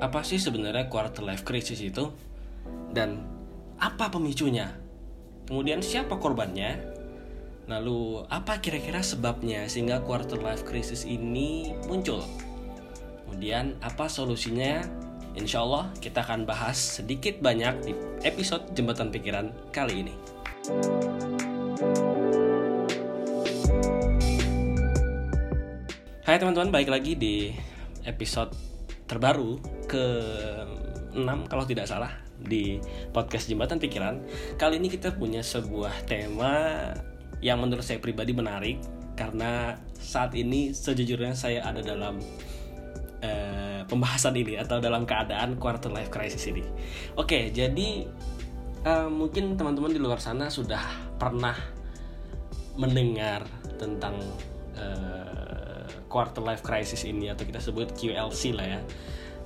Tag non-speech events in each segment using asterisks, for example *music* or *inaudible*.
apa sih sebenarnya quarter life crisis itu dan apa pemicunya? Kemudian siapa korbannya? Lalu apa kira-kira sebabnya sehingga quarter life crisis ini muncul? Kemudian apa solusinya? Insya Allah kita akan bahas sedikit banyak di episode Jembatan Pikiran kali ini. Hai teman-teman, balik lagi di episode terbaru ke 6 kalau tidak salah di podcast Jembatan Pikiran. Kali ini kita punya sebuah tema yang menurut saya pribadi menarik karena saat ini sejujurnya saya ada dalam uh, pembahasan ini atau dalam keadaan quarter life crisis ini. Oke, jadi uh, mungkin teman-teman di luar sana sudah pernah mendengar tentang uh, quarter life crisis ini atau kita sebut QLC lah ya.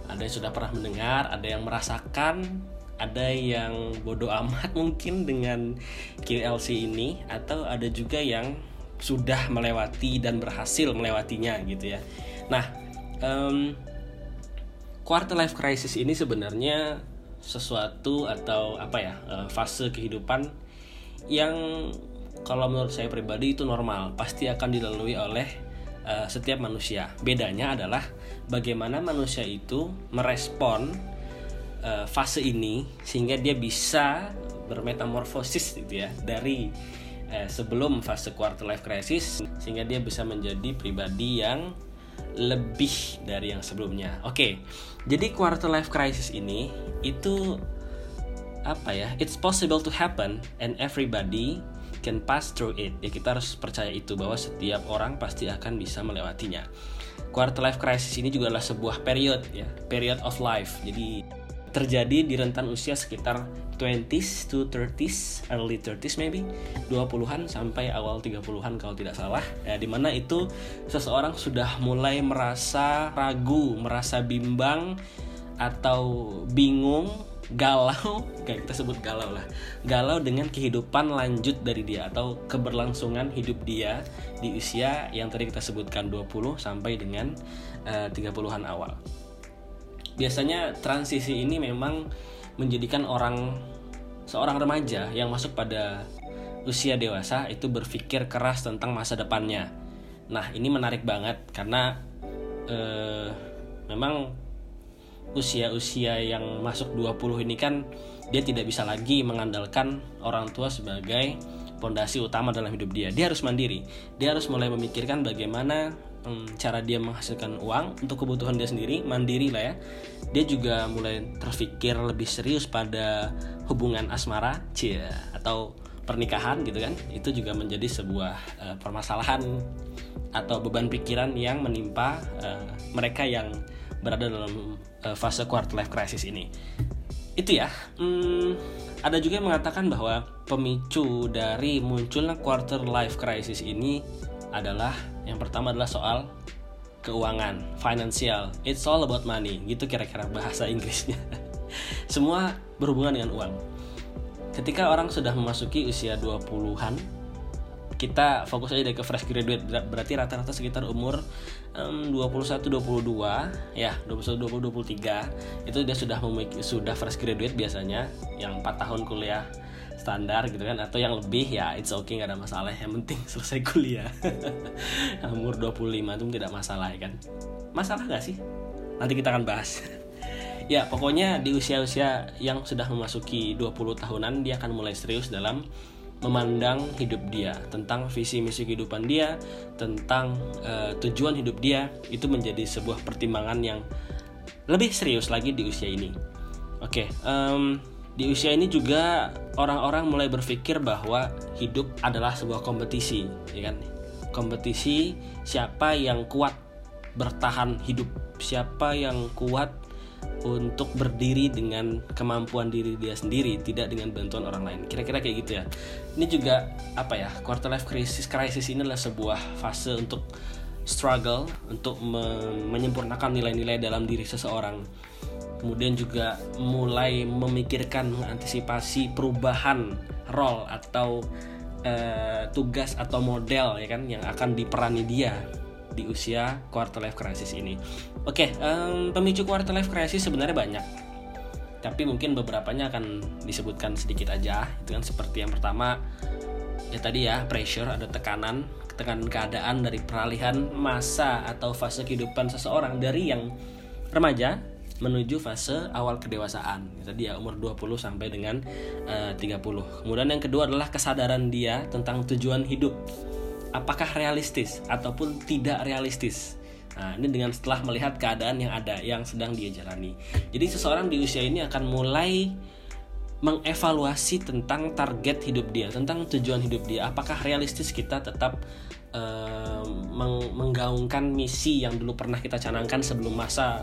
Ada yang sudah pernah mendengar, ada yang merasakan, ada yang bodoh amat *laughs* mungkin dengan QLC ini atau ada juga yang sudah melewati dan berhasil melewatinya gitu ya. Nah, um, quarter life crisis ini sebenarnya sesuatu atau apa ya uh, fase kehidupan yang kalau menurut saya pribadi itu normal pasti akan dilalui oleh uh, setiap manusia bedanya adalah bagaimana manusia itu merespon uh, fase ini sehingga dia bisa bermetamorfosis gitu ya dari uh, sebelum fase quarter life crisis sehingga dia bisa menjadi pribadi yang lebih dari yang sebelumnya. Oke, okay, jadi quarter life crisis ini itu apa ya? It's possible to happen and everybody can pass through it. Ya kita harus percaya itu bahwa setiap orang pasti akan bisa melewatinya. Quarter life crisis ini juga adalah sebuah period ya, period of life. Jadi terjadi di rentan usia sekitar 20s to 30s, early 30s maybe, 20-an sampai awal 30-an kalau tidak salah. Ya, di mana itu seseorang sudah mulai merasa ragu, merasa bimbang atau bingung, galau, kayak kita sebut galau lah. Galau dengan kehidupan lanjut dari dia atau keberlangsungan hidup dia di usia yang tadi kita sebutkan 20 sampai dengan uh, 30-an awal biasanya transisi ini memang menjadikan orang seorang remaja yang masuk pada usia dewasa itu berpikir keras tentang masa depannya. Nah, ini menarik banget karena eh, memang usia-usia yang masuk 20 ini kan dia tidak bisa lagi mengandalkan orang tua sebagai pondasi utama dalam hidup dia. Dia harus mandiri. Dia harus mulai memikirkan bagaimana hmm, cara dia menghasilkan uang untuk kebutuhan dia sendiri mandiri lah ya dia juga mulai terpikir lebih serius pada hubungan asmara cia atau pernikahan gitu kan itu juga menjadi sebuah uh, permasalahan atau beban pikiran yang menimpa uh, mereka yang berada dalam uh, fase quarter life crisis ini itu ya hmm, ada juga yang mengatakan bahwa pemicu dari munculnya quarter life crisis ini adalah yang pertama adalah soal keuangan, financial. It's all about money. Gitu kira-kira bahasa Inggrisnya. *laughs* Semua berhubungan dengan uang. Ketika orang sudah memasuki usia 20-an, kita fokus aja deh ke fresh graduate. Berarti rata-rata sekitar umur um, 21 22 ya 21 20 23 itu dia sudah memiliki sudah fresh graduate biasanya yang 4 tahun kuliah standar gitu kan atau yang lebih ya it's okay nggak ada masalah. Yang penting *laughs* selesai kuliah. *laughs* Umur 25 itu tidak masalah ya kan? Masalah nggak sih? Nanti kita akan bahas. *laughs* Ya pokoknya di usia-usia yang sudah memasuki 20 tahunan dia akan mulai serius dalam memandang hidup dia tentang visi misi kehidupan dia tentang uh, tujuan hidup dia itu menjadi sebuah pertimbangan yang lebih serius lagi di usia ini oke okay, um, di usia ini juga orang-orang mulai berpikir bahwa hidup adalah sebuah kompetisi, ya kan? Kompetisi siapa yang kuat bertahan hidup, siapa yang kuat untuk berdiri dengan kemampuan diri dia sendiri, tidak dengan bantuan orang lain. Kira-kira kayak gitu ya. Ini juga apa ya? Quarter life crisis crisis ini adalah sebuah fase untuk struggle untuk menyempurnakan nilai-nilai dalam diri seseorang kemudian juga mulai memikirkan mengantisipasi perubahan role atau uh, tugas atau model ya kan yang akan diperani dia di usia quarter life crisis ini. Oke, um, pemicu quarter life crisis sebenarnya banyak, tapi mungkin beberapanya akan disebutkan sedikit aja. Itu kan seperti yang pertama ya tadi ya pressure ada tekanan tekanan keadaan dari peralihan masa atau fase kehidupan seseorang dari yang remaja menuju fase awal kedewasaan. Tadi ya umur 20 sampai dengan eh, uh, 30. Kemudian yang kedua adalah kesadaran dia tentang tujuan hidup. Apakah realistis ataupun tidak realistis? Nah, ini dengan setelah melihat keadaan yang ada yang sedang dia jalani. Jadi seseorang di usia ini akan mulai mengevaluasi tentang target hidup dia, tentang tujuan hidup dia. Apakah realistis kita tetap uh, meng menggaungkan misi yang dulu pernah kita canangkan sebelum masa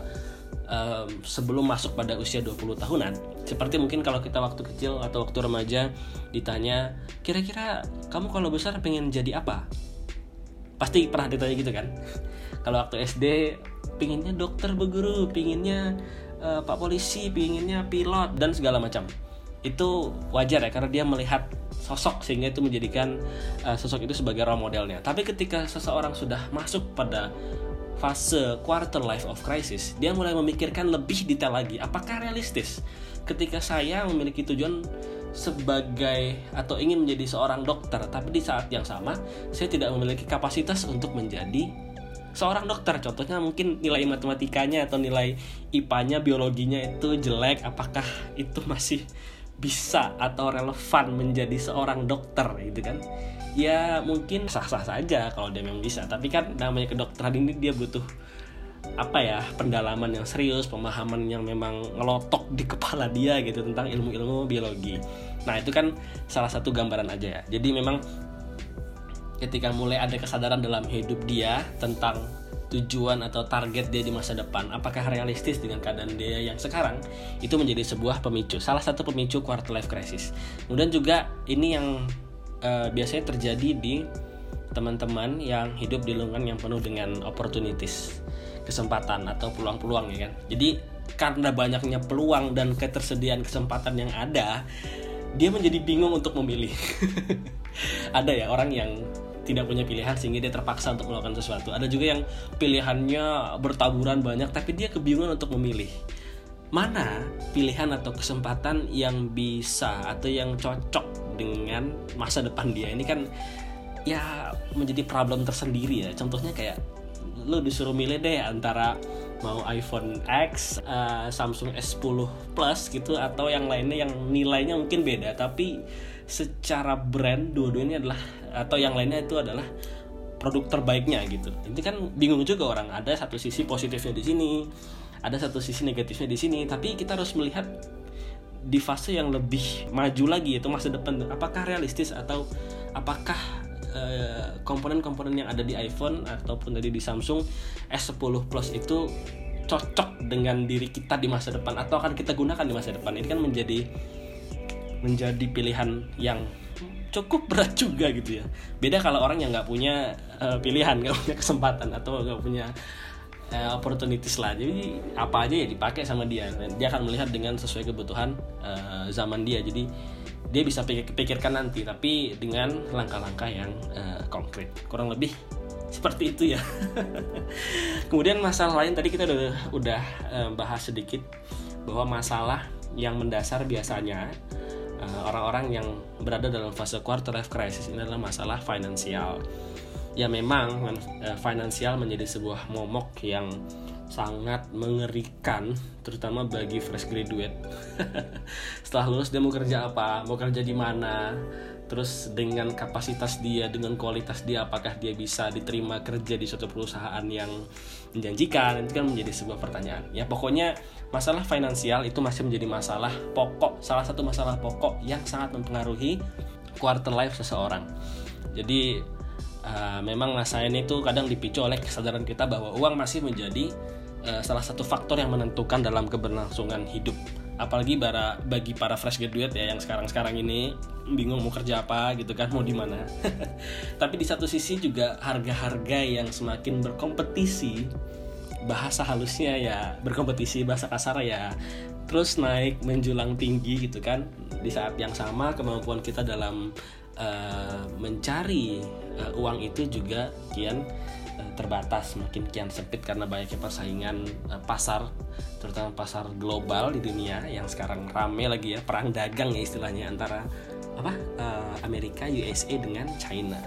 um, sebelum masuk pada usia 20 tahunan seperti mungkin kalau kita waktu kecil atau waktu remaja ditanya kira-kira kamu kalau besar pengen jadi apa? Pasti pernah ditanya gitu kan? *laughs* Kalau waktu SD pinginnya dokter berguru pinginnya uh, pak polisi pinginnya pilot dan segala macam. Itu wajar ya karena dia melihat sosok sehingga itu menjadikan uh, sosok itu sebagai role modelnya. Tapi ketika seseorang sudah masuk pada fase quarter life of crisis, dia mulai memikirkan lebih detail lagi. Apakah realistis ketika saya memiliki tujuan sebagai atau ingin menjadi seorang dokter, tapi di saat yang sama saya tidak memiliki kapasitas untuk menjadi seorang dokter. Contohnya mungkin nilai matematikanya atau nilai IPA-nya, biologinya itu jelek. Apakah itu masih bisa atau relevan menjadi seorang dokter gitu kan? ya mungkin sah-sah saja kalau dia memang bisa. Tapi kan namanya kedokteran ini dia butuh apa ya pendalaman yang serius pemahaman yang memang ngelotok di kepala dia gitu tentang ilmu-ilmu biologi. Nah itu kan salah satu gambaran aja ya. Jadi memang ketika mulai ada kesadaran dalam hidup dia tentang tujuan atau target dia di masa depan? Apakah realistis dengan keadaan dia yang sekarang? Itu menjadi sebuah pemicu salah satu pemicu quarter life crisis. Kemudian juga ini yang uh, biasanya terjadi di teman-teman yang hidup di lingkungan yang penuh dengan opportunities kesempatan atau peluang-peluang ya kan? Jadi karena banyaknya peluang dan ketersediaan kesempatan yang ada dia menjadi bingung untuk memilih. *laughs* Ada ya orang yang tidak punya pilihan sehingga dia terpaksa untuk melakukan sesuatu. Ada juga yang pilihannya bertaburan banyak tapi dia kebingungan untuk memilih. Mana pilihan atau kesempatan yang bisa atau yang cocok dengan masa depan dia? Ini kan ya menjadi problem tersendiri ya. Contohnya kayak lo disuruh milih deh antara mau iPhone X, uh, Samsung S10 Plus gitu atau yang lainnya yang nilainya mungkin beda tapi secara brand dua-duanya adalah atau yang lainnya itu adalah produk terbaiknya gitu. Ini kan bingung juga orang ada satu sisi positifnya di sini, ada satu sisi negatifnya di sini tapi kita harus melihat di fase yang lebih maju lagi itu masa depan apakah realistis atau apakah eh, komponen-komponen uh, yang ada di iPhone ataupun tadi di Samsung S10 Plus itu cocok dengan diri kita di masa depan atau akan kita gunakan di masa depan ini kan menjadi menjadi pilihan yang cukup berat *laughs* juga gitu ya. Beda kalau orang yang nggak punya uh, pilihan nggak punya kesempatan atau nggak punya uh, opportunities lah. Jadi apa aja ya dipakai sama dia. Dia akan melihat dengan sesuai kebutuhan uh, zaman dia. Jadi dia bisa pikir pikirkan nanti tapi dengan langkah-langkah yang uh, konkret. Kurang lebih seperti itu ya. *laughs* Kemudian masalah lain tadi kita udah udah uh, bahas sedikit bahwa masalah yang mendasar biasanya orang-orang uh, yang berada dalam fase quarter life crisis ini adalah masalah finansial. Ya memang uh, finansial menjadi sebuah momok yang sangat mengerikan terutama bagi fresh graduate. *laughs* Setelah lulus dia mau kerja apa mau kerja di mana terus dengan kapasitas dia dengan kualitas dia apakah dia bisa diterima kerja di suatu perusahaan yang menjanjikan itu kan menjadi sebuah pertanyaan. Ya pokoknya masalah finansial itu masih menjadi masalah pokok salah satu masalah pokok yang sangat mempengaruhi quarter life seseorang. Jadi uh, memang masa ini tuh kadang dipicu oleh kesadaran kita bahwa uang masih menjadi uh, salah satu faktor yang menentukan dalam keberlangsungan hidup apalagi para bagi para fresh graduate ya yang sekarang-sekarang ini bingung mau kerja apa gitu kan mau di mana. *laughs* Tapi di satu sisi juga harga-harga yang semakin berkompetisi bahasa halusnya ya berkompetisi bahasa kasar ya terus naik menjulang tinggi gitu kan. Di saat yang sama kemampuan kita dalam uh, mencari uh, uang itu juga kian terbatas semakin kian sempit karena banyaknya persaingan uh, pasar terutama pasar global di dunia yang sekarang rame lagi ya perang dagang ya istilahnya antara apa uh, Amerika USA dengan China.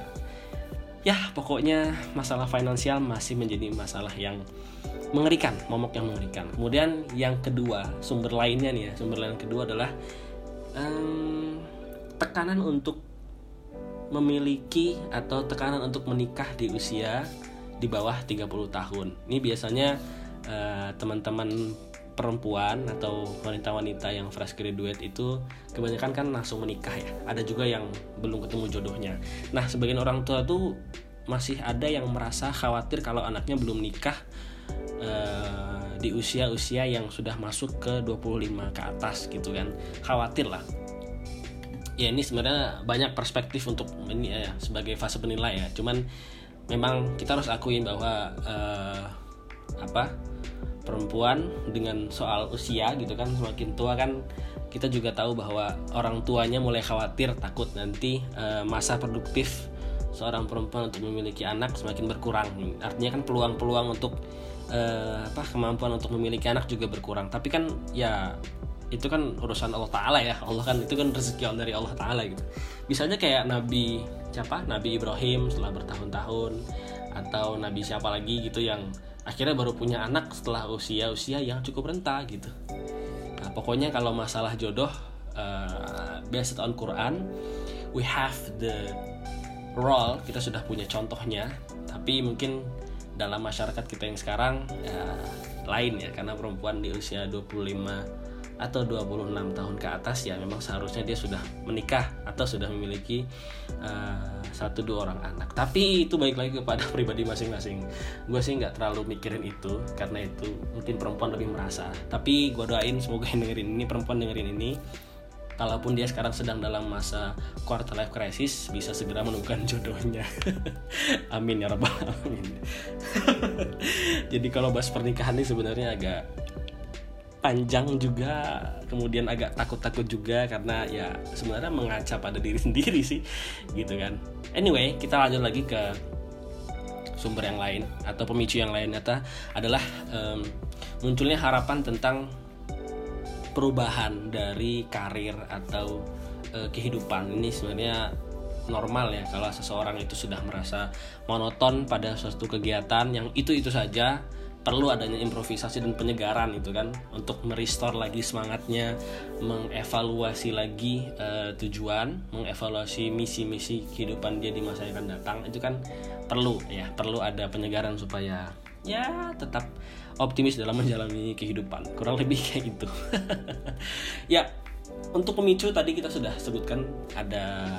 Ya pokoknya masalah finansial masih menjadi masalah yang mengerikan momok yang mengerikan. Kemudian yang kedua sumber lainnya nih ya sumber lain kedua adalah um, tekanan untuk memiliki atau tekanan untuk menikah di usia di bawah 30 tahun. Ini biasanya uh, teman-teman perempuan atau wanita-wanita yang fresh graduate itu kebanyakan kan langsung menikah ya. Ada juga yang belum ketemu jodohnya. Nah, sebagian orang tua tuh masih ada yang merasa khawatir kalau anaknya belum nikah uh, di usia-usia yang sudah masuk ke 25 ke atas gitu kan. Khawatir lah ya ini sebenarnya banyak perspektif untuk ini ya sebagai fase penilai ya cuman memang kita harus akuin bahwa uh, apa perempuan dengan soal usia gitu kan semakin tua kan kita juga tahu bahwa orang tuanya mulai khawatir takut nanti uh, masa produktif seorang perempuan untuk memiliki anak semakin berkurang. Artinya kan peluang-peluang untuk uh, apa kemampuan untuk memiliki anak juga berkurang. Tapi kan ya itu kan urusan Allah Taala ya. Allah kan itu kan rezeki dari Allah Taala gitu. Misalnya kayak Nabi siapa? Nabi Ibrahim setelah bertahun-tahun. Atau Nabi siapa lagi gitu yang akhirnya baru punya anak setelah usia usia yang cukup renta gitu. Nah, pokoknya kalau masalah jodoh uh, based on Quran we have the role kita sudah punya contohnya. Tapi mungkin dalam masyarakat kita yang sekarang ya, lain ya karena perempuan di usia 25 atau 26 tahun ke atas ya memang seharusnya dia sudah menikah atau sudah memiliki uh, satu dua orang anak. Tapi itu baik lagi kepada *laughs* pribadi masing-masing. Gue sih nggak terlalu mikirin itu karena itu mungkin perempuan lebih merasa. Tapi gue doain semoga yang dengerin ini perempuan dengerin ini kalaupun dia sekarang sedang dalam masa quarter life crisis bisa segera menemukan *laughs* jodohnya. Amin ya rabbal alamin. *laughs* Jadi kalau bahas pernikahan ini sebenarnya agak panjang juga kemudian agak takut-takut juga karena ya sebenarnya mengaca pada diri *laughs* sendiri sih gitu kan. Anyway kita lanjut lagi ke sumber yang lain atau pemicu yang lain. Nyata adalah um, munculnya harapan tentang perubahan dari karir atau uh, kehidupan. Ini sebenarnya normal ya kalau seseorang itu sudah merasa monoton pada suatu kegiatan yang itu itu saja perlu adanya improvisasi dan penyegaran itu kan untuk merestore lagi semangatnya mengevaluasi lagi uh, tujuan mengevaluasi misi-misi kehidupan dia di masa yang akan datang. Itu kan perlu ya perlu ada penyegaran supaya ya tetap optimis dalam menjalani kehidupan. Kurang lebih kayak gitu. *laughs* Ya untuk pemicu tadi kita sudah sebutkan ada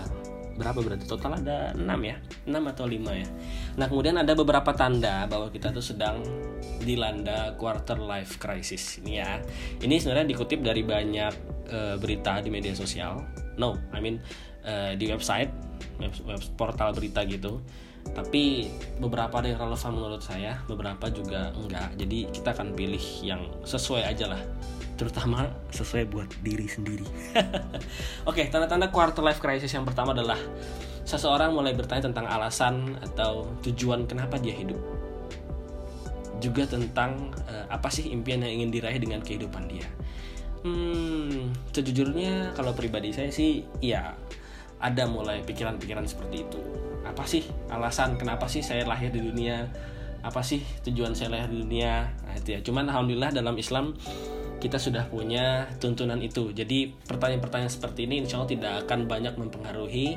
berapa berarti? Total ada 6 ya? 6 atau 5 ya? Nah kemudian ada beberapa tanda bahwa kita tuh sedang dilanda quarter life crisis ini ya. Ini sebenarnya dikutip dari banyak uh, berita di media sosial. No I mean uh, di website web, web portal berita gitu. Tapi beberapa ada yang relevan menurut saya beberapa juga enggak. Jadi kita akan pilih yang sesuai aja lah terutama sesuai buat diri sendiri. *laughs* Oke, okay, tanda-tanda quarter life crisis yang pertama adalah seseorang mulai bertanya tentang alasan atau tujuan kenapa dia hidup. Juga tentang uh, apa sih impian yang ingin diraih dengan kehidupan dia. Hmm, sejujurnya kalau pribadi saya sih ya ada mulai pikiran-pikiran seperti itu. Apa sih alasan kenapa sih saya lahir di dunia? Apa sih tujuan saya lahir di dunia? Nah, itu ya. Cuman alhamdulillah dalam Islam kita sudah punya tuntunan itu. Jadi pertanyaan-pertanyaan seperti ini insya Allah tidak akan banyak mempengaruhi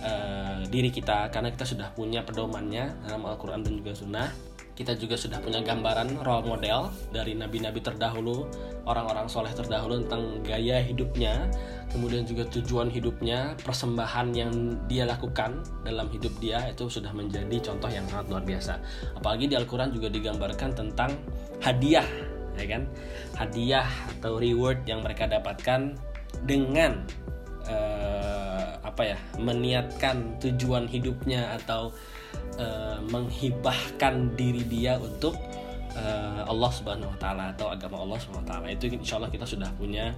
uh, diri kita karena kita sudah punya pedomannya dalam Al-Quran dan juga Sunnah. Kita juga sudah punya gambaran role model dari nabi-nabi terdahulu, orang-orang soleh terdahulu tentang gaya hidupnya, kemudian juga tujuan hidupnya, persembahan yang dia lakukan dalam hidup dia itu sudah menjadi contoh yang sangat luar biasa. Apalagi di Al-Quran juga digambarkan tentang hadiah ya kan hadiah atau reward yang mereka dapatkan dengan uh, apa ya meniatkan tujuan hidupnya atau uh, menghibahkan diri dia untuk uh, Allah Subhanahu Wa Taala atau agama Allah Subhanahu Wa Taala itu insya Allah kita sudah punya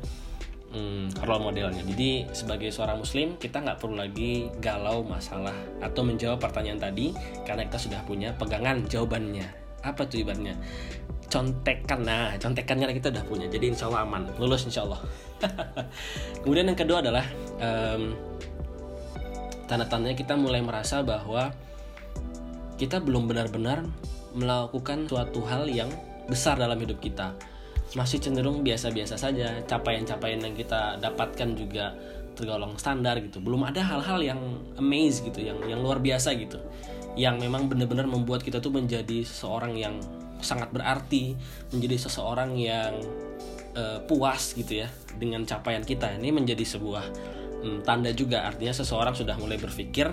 hmm, role modelnya. Jadi sebagai seorang muslim kita nggak perlu lagi galau masalah atau menjawab pertanyaan tadi karena kita sudah punya pegangan jawabannya. Apa tuh ibaratnya? Contekan, nah contekannya kita udah punya. Jadi insya Allah aman, lulus insya Allah. *laughs* Kemudian yang kedua adalah um, tanda-tandanya kita mulai merasa bahwa kita belum benar-benar melakukan suatu hal yang besar dalam hidup kita masih cenderung biasa-biasa saja capaian-capaian yang kita dapatkan juga tergolong standar gitu belum ada hal-hal yang amaze gitu yang yang luar biasa gitu yang memang benar-benar membuat kita tuh menjadi seseorang yang sangat berarti menjadi seseorang yang uh, puas gitu ya dengan capaian kita. Ini menjadi sebuah um, tanda juga. Artinya seseorang sudah mulai berpikir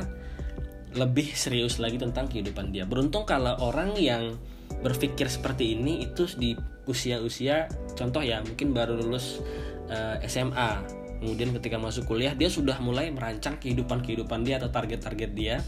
lebih serius lagi tentang kehidupan dia. Beruntung kalau orang yang berpikir seperti ini itu di usia-usia contoh ya mungkin baru lulus uh, eh, SMA kemudian ketika masuk kuliah dia sudah mulai merancang kehidupan kehidupan dia atau target-target dia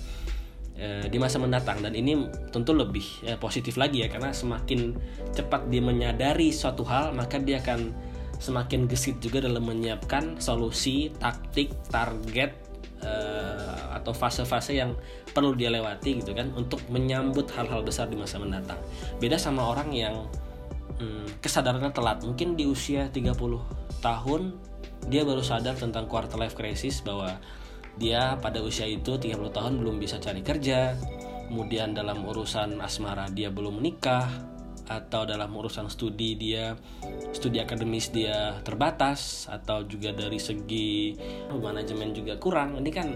di masa mendatang. Dan ini tentu lebih uh, positif lagi ya karena semakin cepat dia menyadari suatu hal maka dia akan semakin gesit juga dalam menyiapkan solusi taktik target uh, atau fase-fase yang perlu dia lewati gitu kan untuk menyambut hal-hal besar di masa mendatang. Beda sama orang yang hmm, kesadarannya telat. Mungkin di usia 30 tahun dia baru sadar tentang quarter life crisis bahwa dia pada usia itu 30 tahun belum bisa cari kerja. Kemudian dalam urusan asmara dia belum menikah atau dalam urusan studi dia studi akademis dia terbatas atau juga dari segi manajemen juga kurang. Ini kan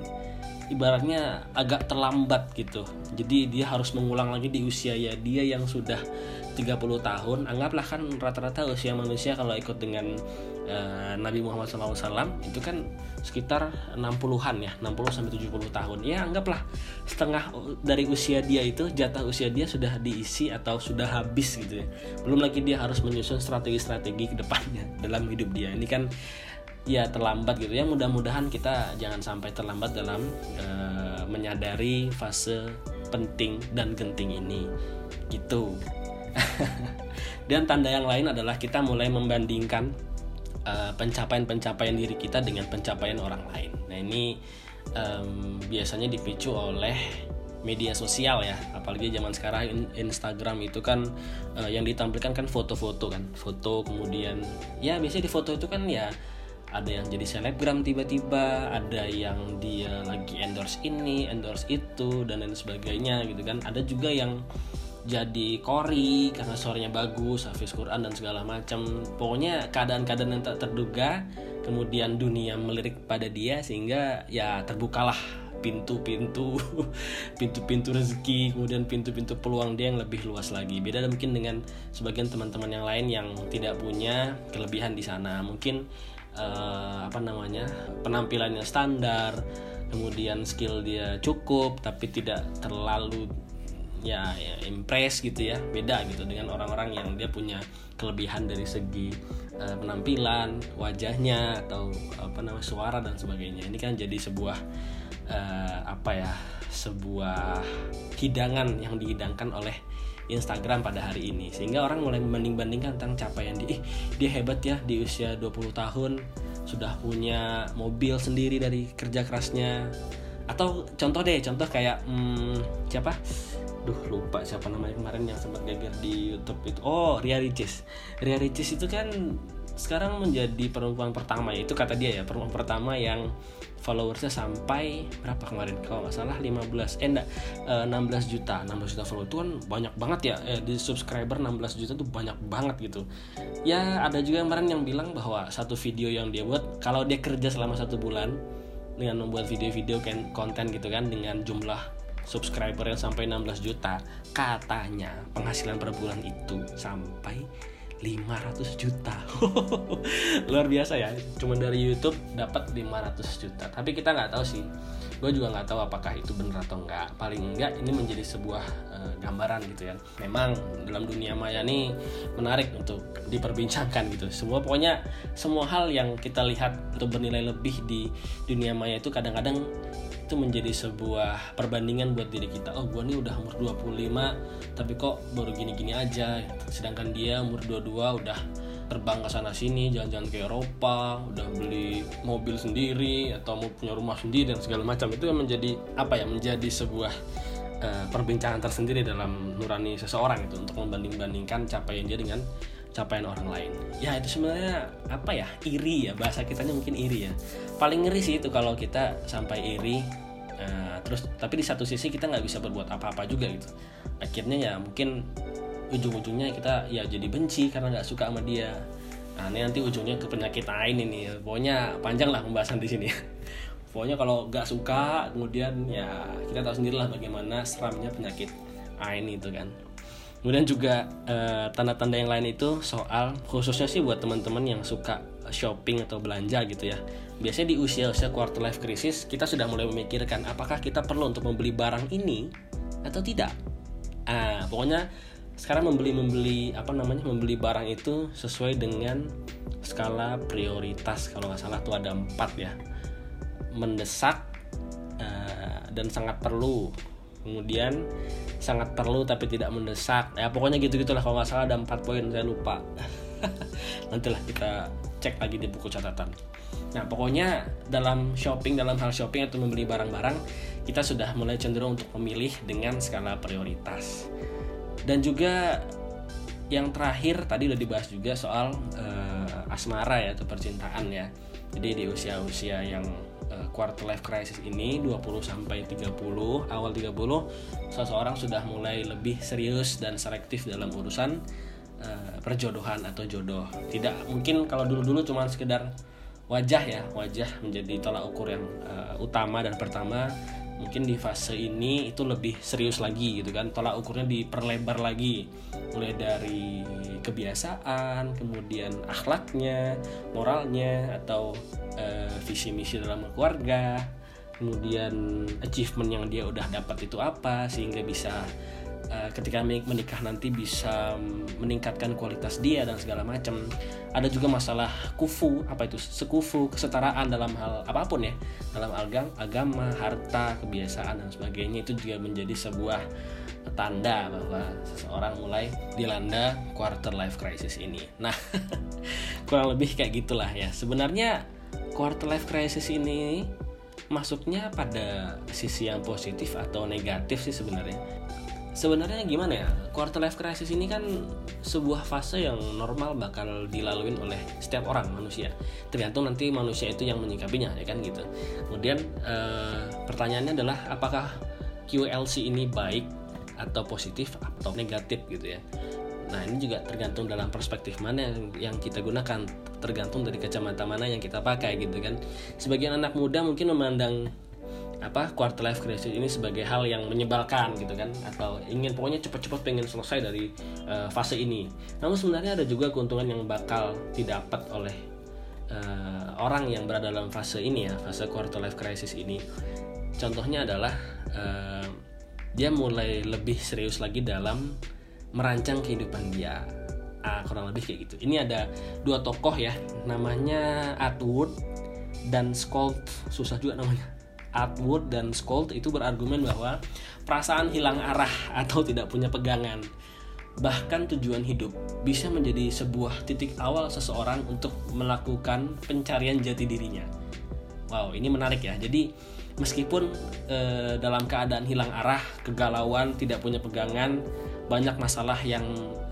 ibaratnya agak terlambat gitu. Jadi dia harus mengulang lagi di usia ya dia yang sudah 30 tahun. Anggaplah kan rata-rata usia manusia kalau ikut dengan uh, Nabi Muhammad SAW itu kan sekitar 60-an ya 60 sampai 70 tahun. Ya anggaplah setengah dari usia dia itu jatah usia dia sudah diisi atau sudah habis gitu ya. Belum lagi dia harus menyusun strategi-strategi ke depannya dalam hidup dia. Ini kan ya terlambat gitu ya. Mudah-mudahan kita jangan sampai terlambat dalam uh, menyadari fase penting dan genting ini. Gitu. *laughs* Dan tanda yang lain adalah kita mulai membandingkan uh, pencapaian-pencapaian diri kita dengan pencapaian orang lain. Nah ini um, biasanya dipicu oleh media sosial ya. Apalagi zaman sekarang Instagram itu kan uh, yang ditampilkan kan foto-foto kan. Foto kemudian ya biasanya di foto itu kan ya ada yang jadi selebgram tiba-tiba ada yang dia lagi endorse ini endorse itu dan lain sebagainya gitu kan. Ada juga yang jadi kori karena suaranya bagus hafiz Quran dan segala macam. Pokoknya keadaan-keadaan yang tak terduga kemudian dunia melirik pada dia sehingga ya terbukalah pintu-pintu *laughs* pintu-pintu rezeki kemudian pintu-pintu peluang dia yang lebih luas lagi. Beda mungkin dengan sebagian teman-teman yang lain yang tidak punya kelebihan di sana. Mungkin uh, apa namanya penampilannya standar kemudian skill dia cukup tapi tidak terlalu ya, ya impress gitu ya beda gitu dengan orang-orang yang dia punya kelebihan dari segi uh, penampilan wajahnya atau apa namanya suara dan sebagainya. Ini kan jadi sebuah uh, apa ya sebuah hidangan yang dihidangkan oleh Instagram pada hari ini. Sehingga orang mulai membanding-bandingkan tentang capaian dia. Eh, dia hebat ya di usia 20 tahun sudah punya mobil sendiri dari kerja kerasnya. Atau contoh deh contoh kayak hmm, siapa duh lupa siapa namanya kemarin yang sempat gagal di YouTube itu. Oh Ria Ricis. Ria Ricis itu kan sekarang menjadi perempuan pertama. Itu kata dia ya perempuan pertama yang followersnya sampai berapa kemarin? Kalau nggak salah 15 eh enggak. 16 eh, juta. 16 juta follower itu kan banyak banget ya. Eh, di subscriber 16 juta tuh banyak banget gitu. Ya ada juga kemarin yang bilang bahwa satu video yang dia buat kalau dia kerja selama satu bulan dengan membuat video-video konten gitu kan dengan jumlah subscriber yang sampai 16 juta katanya penghasilan per bulan itu sampai 500 juta. *laughs* Luar biasa ya cuma dari YouTube dapat 500 juta. Tapi kita nggak tahu sih gue juga nggak tahu apakah itu benar atau enggak paling enggak ini menjadi sebuah uh, gambaran gitu ya. Memang dalam dunia maya ini menarik untuk diperbincangkan gitu. Semua pokoknya semua hal yang kita lihat untuk bernilai lebih di dunia maya itu kadang-kadang itu menjadi sebuah perbandingan buat diri kita. Oh gue nih udah umur 25 tapi kok baru gini-gini aja sedangkan dia umur 22 udah terbang ke sana sini jalan-jalan ke Eropa udah beli mobil sendiri atau mau punya rumah sendiri dan segala macam. Itu menjadi apa ya menjadi sebuah uh, perbincangan tersendiri dalam nurani seseorang itu untuk membanding-bandingkan capaian dia dengan capaian orang lain. Ya itu sebenarnya apa ya iri ya bahasa kitanya mungkin iri ya. Paling ngeri sih itu kalau kita sampai iri uh, terus tapi di satu sisi kita nggak bisa berbuat apa-apa juga gitu. Akhirnya ya mungkin ujung-ujungnya kita ya jadi benci karena nggak suka sama dia. Nah ini nanti ujungnya ke penyakit lain ini. Pokoknya panjang lah pembahasan di sini. *laughs* Pokoknya kalau nggak suka kemudian ya kita tahu sendirilah bagaimana seramnya penyakit ain itu kan. Kemudian juga eh, tanda-tanda uh, yang lain itu soal khususnya sih buat teman-teman yang suka shopping atau belanja gitu ya. Biasanya di usia-usia quarter life crisis kita sudah mulai memikirkan apakah kita perlu untuk membeli barang ini atau tidak. Ah pokoknya sekarang membeli membeli apa namanya membeli barang itu sesuai dengan skala prioritas. Kalau nggak salah tuh ada empat ya. Mendesak uh, dan sangat perlu. Kemudian sangat perlu tapi tidak mendesak. Ya pokoknya gitu gitulah kalau nggak salah ada empat poin saya lupa. *laughs* Nantilah kita cek lagi di buku catatan. Nah pokoknya dalam shopping dalam hal shopping atau membeli barang-barang kita sudah mulai cenderung untuk memilih dengan skala prioritas dan juga yang terakhir tadi udah dibahas juga soal uh, asmara ya atau percintaan ya jadi di usia-usia yang uh, quarter life crisis ini 20 sampai 30 awal 30 seseorang sudah mulai lebih serius dan selektif dalam urusan uh, perjodohan atau jodoh. Tidak mungkin kalau dulu-dulu cuma sekedar wajah ya, wajah menjadi tolak ukur yang uh, utama dan pertama mungkin di fase ini itu lebih serius lagi gitu kan. Tolak ukurnya diperlebar lagi. Mulai dari kebiasaan kemudian akhlaknya moralnya atau uh, visi misi dalam keluarga kemudian achievement yang dia udah dapat itu apa sehingga bisa uh, ketika menikah nanti bisa meningkatkan kualitas dia dan segala macam. Ada juga masalah kufu, apa itu sekufu, kesetaraan dalam hal apa pun ya, dalam agam, agama, harta, kebiasaan dan sebagainya itu juga menjadi sebuah tanda bahwa seseorang mulai dilanda quarter life crisis ini. Nah, *laughs* kurang lebih kayak gitulah ya. Sebenarnya quarter life crisis ini masuknya pada sisi yang positif atau negatif sih sebenarnya sebenarnya gimana ya? Quarter life crisis ini kan sebuah fase yang normal bakal dilalui oleh setiap orang manusia. Tergantung nanti manusia itu yang menyikapinya ya kan gitu. Kemudian eh, pertanyaannya adalah apakah QLC ini baik atau positif atau negatif gitu ya. Nah ini juga tergantung dalam perspektif mana yang, yang kita gunakan. Tergantung dari kacamata mana yang kita pakai gitu kan. Sebagian anak muda mungkin memandang apa quarter life crisis ini sebagai hal yang menyebalkan gitu kan atau ingin pokoknya cepat-cepat pengen selesai dari uh, fase ini. Namun sebenarnya ada juga keuntungan yang bakal didapat oleh uh, orang yang berada dalam fase ini ya, fase quarter life crisis ini. Contohnya adalah uh, dia mulai lebih serius lagi dalam merancang kehidupan dia. Ah, kurang lebih kayak gitu. Ini ada dua tokoh ya, namanya Atwood dan Skolt, susah juga namanya Atwood dan Skolt itu berargumen bahwa perasaan hilang arah atau tidak punya pegangan bahkan tujuan hidup bisa menjadi sebuah titik awal seseorang untuk melakukan pencarian jati dirinya. Wow, ini menarik ya. Jadi meskipun e, dalam keadaan hilang arah, kegalauan, tidak punya pegangan, banyak masalah yang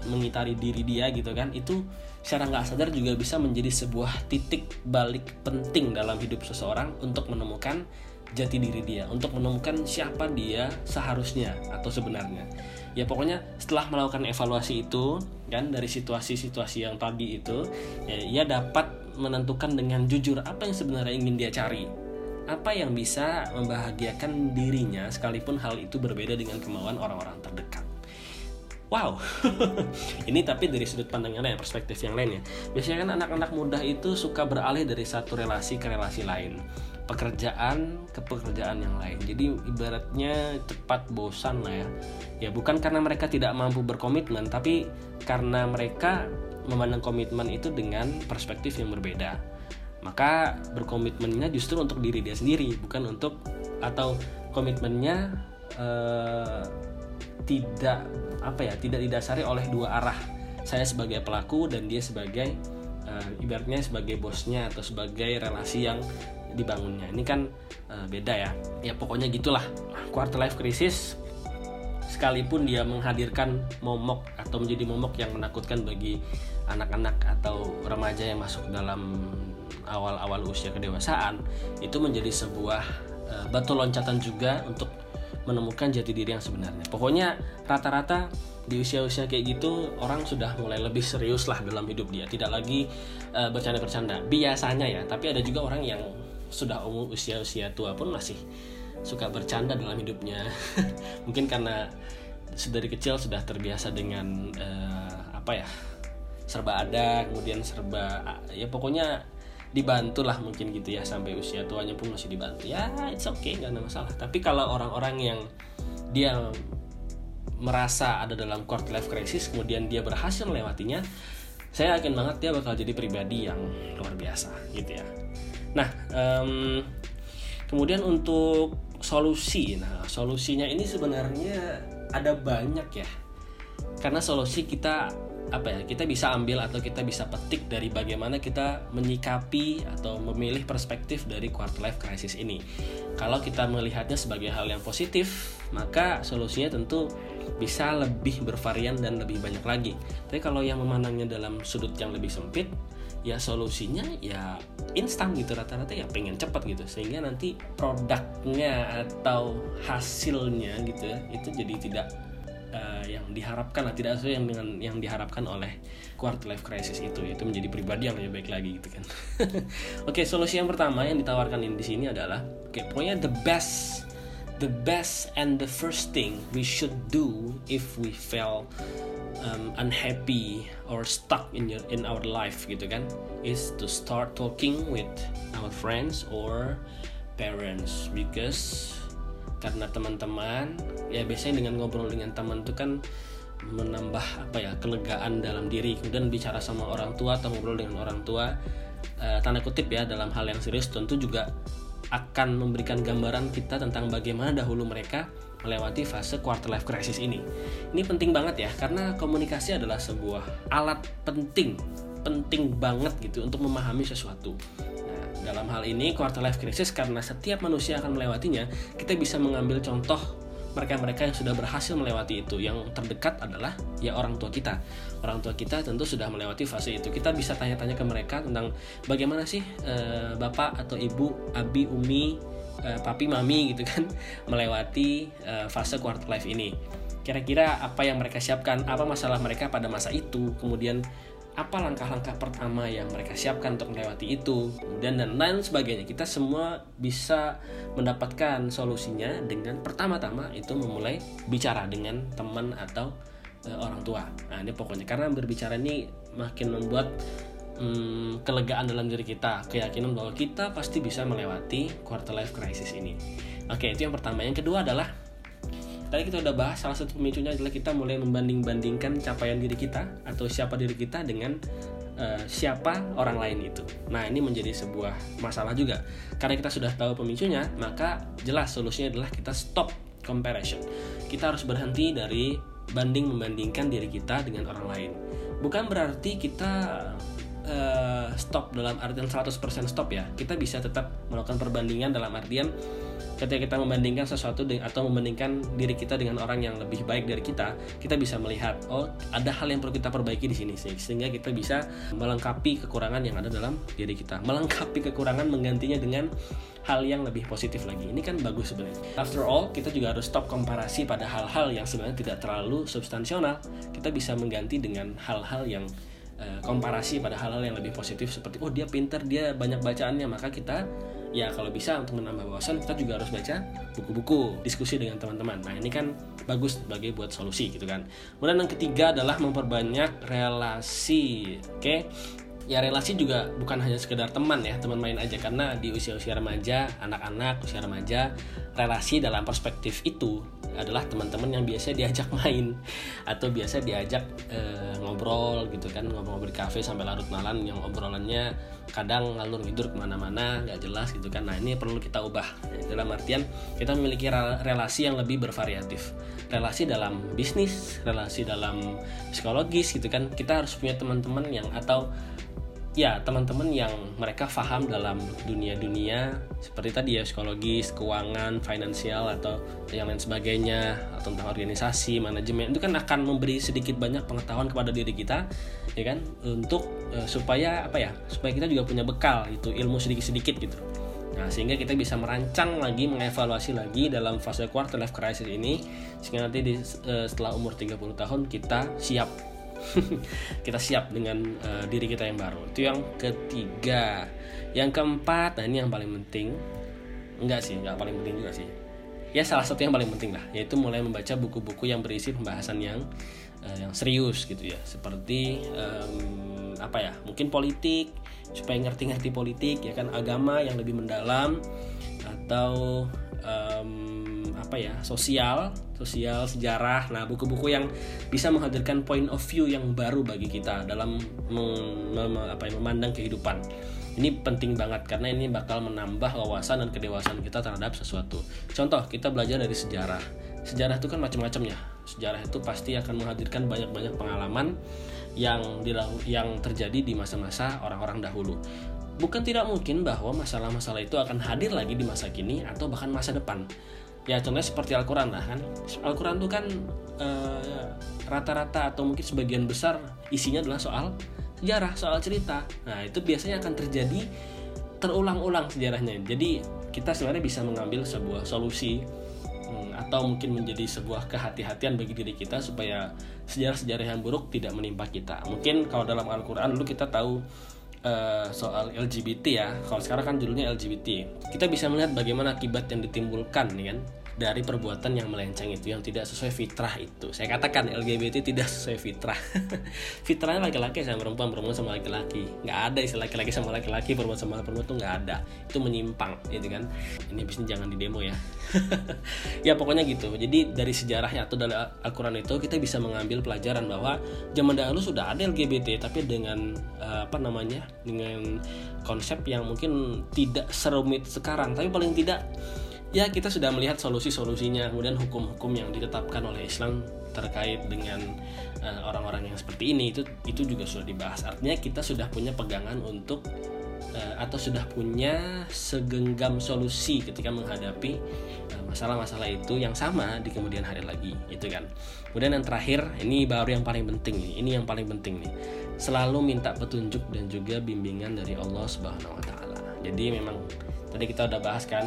mengitari diri dia gitu kan, itu secara nggak sadar juga bisa menjadi sebuah titik balik penting dalam hidup seseorang untuk menemukan jati diri dia untuk menemukan siapa dia seharusnya atau sebenarnya. Ya pokoknya setelah melakukan evaluasi itu kan dari situasi-situasi yang tadi itu ya, ia dapat menentukan dengan jujur apa yang sebenarnya ingin dia cari. Apa yang bisa membahagiakan dirinya sekalipun hal itu berbeda dengan kemauan orang-orang terdekat. Wow, *laughs* ini tapi dari sudut pandang yang lain, perspektif yang lain ya. Biasanya kan anak-anak muda itu suka beralih dari satu relasi ke relasi lain pekerjaan ke pekerjaan yang lain. Jadi ibaratnya cepat bosan lah ya. Ya bukan karena mereka tidak mampu berkomitmen, tapi karena mereka memandang komitmen itu dengan perspektif yang berbeda. Maka berkomitmennya justru untuk diri dia sendiri, bukan untuk atau komitmennya eh, tidak apa ya, tidak didasari oleh dua arah saya sebagai pelaku dan dia sebagai uh, ibaratnya sebagai bosnya atau sebagai relasi yang dibangunnya ini kan uh, beda ya ya pokoknya gitulah quarter life crisis sekalipun dia menghadirkan momok atau menjadi momok yang menakutkan bagi anak-anak atau remaja yang masuk dalam awal-awal usia kedewasaan itu menjadi sebuah uh, batu loncatan juga untuk menemukan jati diri yang sebenarnya. Pokoknya rata-rata di usia-usia kayak gitu orang sudah mulai lebih serius lah dalam hidup dia, tidak lagi uh, bercanda-bercanda. Biasanya ya, tapi ada juga orang yang sudah umur usia-usia tua pun masih suka bercanda dalam hidupnya. *laughs* Mungkin karena dari kecil sudah terbiasa dengan uh, apa ya serba ada, kemudian serba ya pokoknya dibantu lah mungkin gitu ya sampai usia tuanya pun masih dibantu. Ya it's okay nggak ada masalah. Tapi kalau orang-orang yang dia merasa ada dalam quarter life crisis kemudian dia berhasil melewatinya saya yakin banget dia bakal jadi pribadi yang luar biasa gitu ya nah um, kemudian untuk solusi nah solusinya ini sebenarnya ada banyak ya karena solusi kita apa ya kita bisa ambil atau kita bisa petik dari bagaimana kita menyikapi atau memilih perspektif dari quarter life crisis ini. Kalau kita melihatnya sebagai hal yang positif, maka solusinya tentu bisa lebih bervarian dan lebih banyak lagi. Tapi kalau yang memandangnya dalam sudut yang lebih sempit, ya solusinya ya instan gitu rata-rata ya pengen cepat gitu sehingga nanti produknya atau hasilnya gitu ya itu jadi tidak uh, yang diharapkan lah tidak sesuai yang dengan yang diharapkan oleh quarter life crisis itu yaitu menjadi pribadi yang lebih baik lagi gitu kan. *laughs* Oke okay, solusi yang pertama yang ditawarkan di sini adalah oke okay, pokoknya the best the best and the first thing we should do if we feel um, unhappy or stuck in your in our life gitu kan is to start talking with our friends or parents. Because karena teman-teman ya biasanya dengan ngobrol dengan teman itu kan menambah apa ya kelegaan dalam diri. Kemudian bicara sama orang tua atau ngobrol dengan orang tua uh, tanda kutip ya dalam hal yang serius tentu juga akan memberikan gambaran kita tentang bagaimana dahulu mereka melewati fase quarter life crisis ini. Ini penting banget ya karena komunikasi adalah sebuah alat penting, penting banget gitu untuk memahami sesuatu. Dalam hal ini quarter life crisis karena setiap manusia akan melewatinya, kita bisa mengambil contoh mereka-mereka yang sudah berhasil melewati itu. Yang terdekat adalah ya orang tua kita. Orang tua kita tentu sudah melewati fase itu. Kita bisa tanya-tanya ke mereka tentang bagaimana sih e, bapak atau ibu, abi, umi, e, papi, mami *laughs* gitu kan melewati e, fase quarter life ini. Kira-kira apa yang mereka siapkan, apa masalah mereka pada masa itu, kemudian apa langkah-langkah pertama yang mereka siapkan untuk melewati itu? Dan dan lain sebagainya. Kita semua bisa mendapatkan solusinya dengan pertama-tama itu memulai bicara dengan teman atau e, orang tua. Nah ini pokoknya. Karena berbicara ini makin membuat hmm, kelegaan dalam diri kita. Keyakinan bahwa kita pasti bisa melewati quarter life crisis ini. Oke itu yang pertama. Yang kedua adalah tadi kita udah bahas salah satu pemicunya adalah kita mulai membanding-bandingkan capaian diri kita atau siapa diri kita dengan uh, siapa orang lain itu. Nah, ini menjadi sebuah masalah juga. Karena kita sudah tahu pemicunya, maka jelas solusinya adalah kita stop comparison. Kita harus berhenti dari banding membandingkan diri kita dengan orang lain. Bukan berarti kita uh, stop dalam artian 100% stop ya. Kita bisa tetap melakukan perbandingan dalam artian ketika kita membandingkan sesuatu atau membandingkan diri kita dengan orang yang lebih baik dari kita, kita bisa melihat oh ada hal yang perlu kita perbaiki di sini sehingga kita bisa melengkapi kekurangan yang ada dalam diri kita. Melengkapi kekurangan menggantinya dengan hal yang lebih positif lagi. Ini kan bagus sebenarnya. After all, kita juga harus stop komparasi pada hal-hal yang sebenarnya tidak terlalu substansional. Kita bisa mengganti dengan hal-hal yang uh, komparasi pada hal-hal yang lebih positif seperti oh dia pinter, dia banyak bacaannya, maka kita ya kalau bisa untuk menambah wawasan kita juga harus baca buku-buku diskusi dengan teman-teman. Nah ini kan bagus sebagai buat solusi gitu kan. Kemudian yang ketiga adalah memperbanyak relasi oke? okay? Ya relasi juga bukan hanya sekedar teman ya teman main aja. Karena di usia-usia remaja anak-anak usia remaja relasi dalam perspektif itu adalah teman-teman yang biasa diajak *laughs* main atau biasa diajak e, ngobrol gitu kan ngobrol-ngobrol di kafe sampai larut malam yang obrolannya kadang ngalur ngidur ke mana-mana nggak jelas gitu kan. Nah ini perlu kita ubah. Dalam artian kita memiliki relasi yang lebih bervariatif. Relasi dalam bisnis relasi dalam psikologis gitu kan. Kita harus punya teman-teman yang atau ya teman-teman yang mereka paham dalam dunia-dunia seperti tadi ya psikologis, keuangan, finansial atau yang lain sebagainya atau tentang organisasi, manajemen itu kan akan memberi sedikit banyak pengetahuan kepada diri kita ya kan untuk uh, supaya apa ya supaya kita juga punya bekal itu ilmu sedikit-sedikit gitu. Nah, sehingga kita bisa merancang lagi, mengevaluasi lagi dalam fase quarter life crisis ini sehingga nanti di, uh, setelah umur 30 tahun kita siap *laughs* kita siap dengan uh, diri kita yang baru. Itu yang ketiga. Yang keempat nah ini yang paling penting. Enggak sih enggak paling penting juga sih. Ya salah satu yang paling penting lah yaitu mulai membaca buku-buku yang berisi pembahasan yang uh, yang serius gitu ya. Seperti um, apa ya mungkin politik supaya ngerti-ngerti politik ya kan agama yang lebih mendalam atau um, apa ya sosial sosial sejarah. Nah buku-buku yang bisa menghadirkan point of view yang baru bagi kita dalam mem, mem, apa ya, memandang kehidupan. Ini penting banget karena ini bakal menambah wawasan dan kedewasaan kita terhadap sesuatu. Contoh kita belajar dari sejarah. Sejarah itu kan macam-macam ya. Sejarah itu pasti akan menghadirkan banyak-banyak pengalaman yang yang terjadi di masa-masa orang-orang dahulu. Bukan tidak mungkin bahwa masalah-masalah itu akan hadir lagi di masa kini atau bahkan masa depan ya contohnya seperti Al-Quran lah kan. Al-Quran tuh kan eh, rata-rata uh, atau mungkin sebagian besar isinya adalah soal sejarah soal cerita. Nah itu biasanya akan terjadi terulang-ulang sejarahnya. Jadi kita sebenarnya bisa mengambil sebuah solusi hmm, atau mungkin menjadi sebuah kehati-hatian bagi diri kita supaya sejarah-sejarah yang buruk tidak menimpa kita. Mungkin kalau dalam Al-Quran dulu kita tahu uh, soal LGBT ya. Kalau sekarang kan judulnya LGBT kita bisa melihat bagaimana akibat yang ditimbulkan nih kan dari perbuatan yang melenceng itu yang tidak sesuai fitrah itu. Saya katakan LGBT tidak sesuai fitrah. *laughs* Fitrahnya laki-laki sama perempuan perempuan sama laki-laki. Nggak ada istilah laki-laki sama laki-laki perempuan sama perempuan itu nggak ada. Itu menyimpang gitu kan. Ini bisnis jangan di demo ya. *laughs* Ya pokoknya gitu. Jadi dari sejarahnya atau dari Al-Quran itu kita bisa mengambil pelajaran bahwa zaman dahulu sudah ada LGBT tapi dengan uh, apa namanya dengan konsep yang mungkin tidak serumit sekarang. Tapi paling tidak ya kita sudah melihat solusi-solusinya kemudian hukum-hukum yang ditetapkan oleh Islam terkait dengan eh, orang-orang uh, yang seperti ini itu itu juga sudah dibahas. Artinya kita sudah punya pegangan untuk uh, atau sudah punya segenggam solusi ketika menghadapi eh, masalah-masalah uh, itu yang sama di kemudian hari lagi itu kan. Kemudian yang terakhir ini baru yang paling penting nih ini yang paling penting nih. Selalu minta petunjuk dan juga bimbingan dari Allah Subhanahu Wa Taala. Jadi memang tadi kita udah bahas kan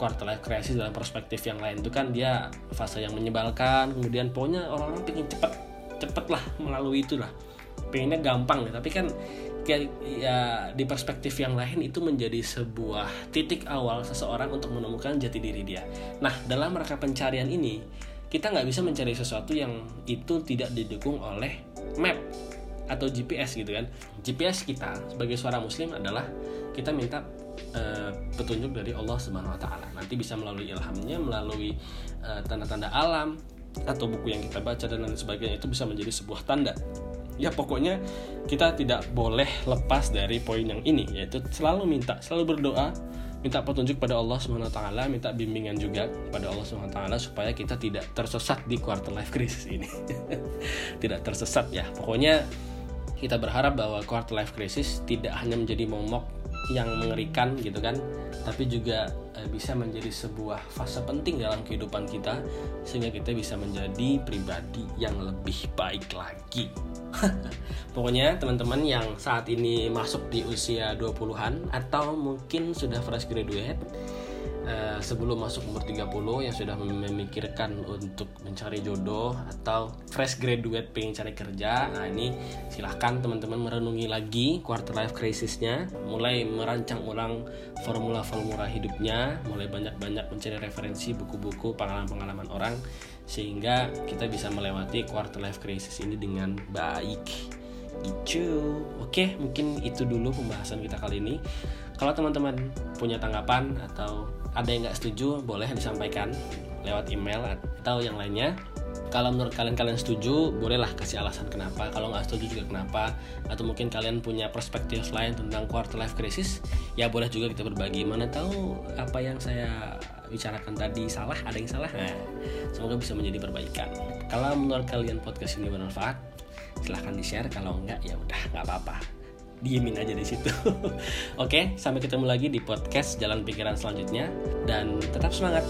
quarter life crisis dalam perspektif yang lain. Itu kan dia fase yang menyebalkan kemudian pokoknya orang-orang pengen cepet cepet lah melalui itu lah. Pengennya gampang deh tapi kan kayak ya di perspektif yang lain itu menjadi sebuah titik awal seseorang untuk menemukan jati diri dia. Nah dalam rangka pencarian ini kita nggak bisa mencari sesuatu yang itu tidak didukung oleh map atau GPS gitu kan. GPS kita sebagai suara muslim adalah kita minta uh, petunjuk dari Allah Subhanahu wa taala. Nanti bisa melalui ilhamnya, melalui uh, tanda-tanda alam atau buku yang kita baca dan lain sebagainya itu bisa menjadi sebuah tanda. Ya pokoknya kita tidak boleh lepas dari poin yang ini yaitu selalu minta, selalu berdoa minta petunjuk pada Allah Subhanahu wa taala, minta bimbingan juga pada Allah Subhanahu wa taala supaya kita tidak tersesat di quarter life crisis ini. *laughs* tidak tersesat ya. Pokoknya kita berharap bahwa quarter life crisis tidak hanya menjadi momok yang mengerikan gitu kan tapi juga e, bisa menjadi sebuah fase penting dalam kehidupan kita sehingga kita bisa menjadi pribadi yang lebih baik lagi. *laughs* Pokoknya teman-teman yang saat ini masuk di usia 20-an atau mungkin sudah fresh graduate Eh, sebelum masuk umur 30 yang sudah memikirkan untuk mencari jodoh atau fresh graduate pengen cari kerja nah ini silahkan teman-teman merenungi lagi quarter life crisisnya. Mulai merancang ulang formula-formula hidupnya mulai banyak-banyak mencari referensi buku-buku pengalaman-pengalaman orang sehingga kita bisa melewati quarter life crisis ini dengan baik. Gitu. Oke mungkin itu dulu pembahasan kita kali ini kalau teman-teman punya tanggapan atau ada yang nggak setuju boleh disampaikan lewat email atau yang lainnya. Kalau menurut kalian kalian setuju bolehlah kasih alasan kenapa. Kalau nggak setuju juga kenapa. Atau mungkin kalian punya perspektif lain tentang quarter life crisis ya boleh juga kita berbagi. Mana tahu apa yang saya bicarakan tadi salah ada yang salah. Nah, semoga bisa menjadi perbaikan. Kalau menurut kalian podcast ini bermanfaat silahkan di share kalau enggak ya udah nggak apa-apa diemin aja di situ. *laughs* Oke, sampai ketemu lagi di podcast Jalan Pikiran selanjutnya dan tetap semangat.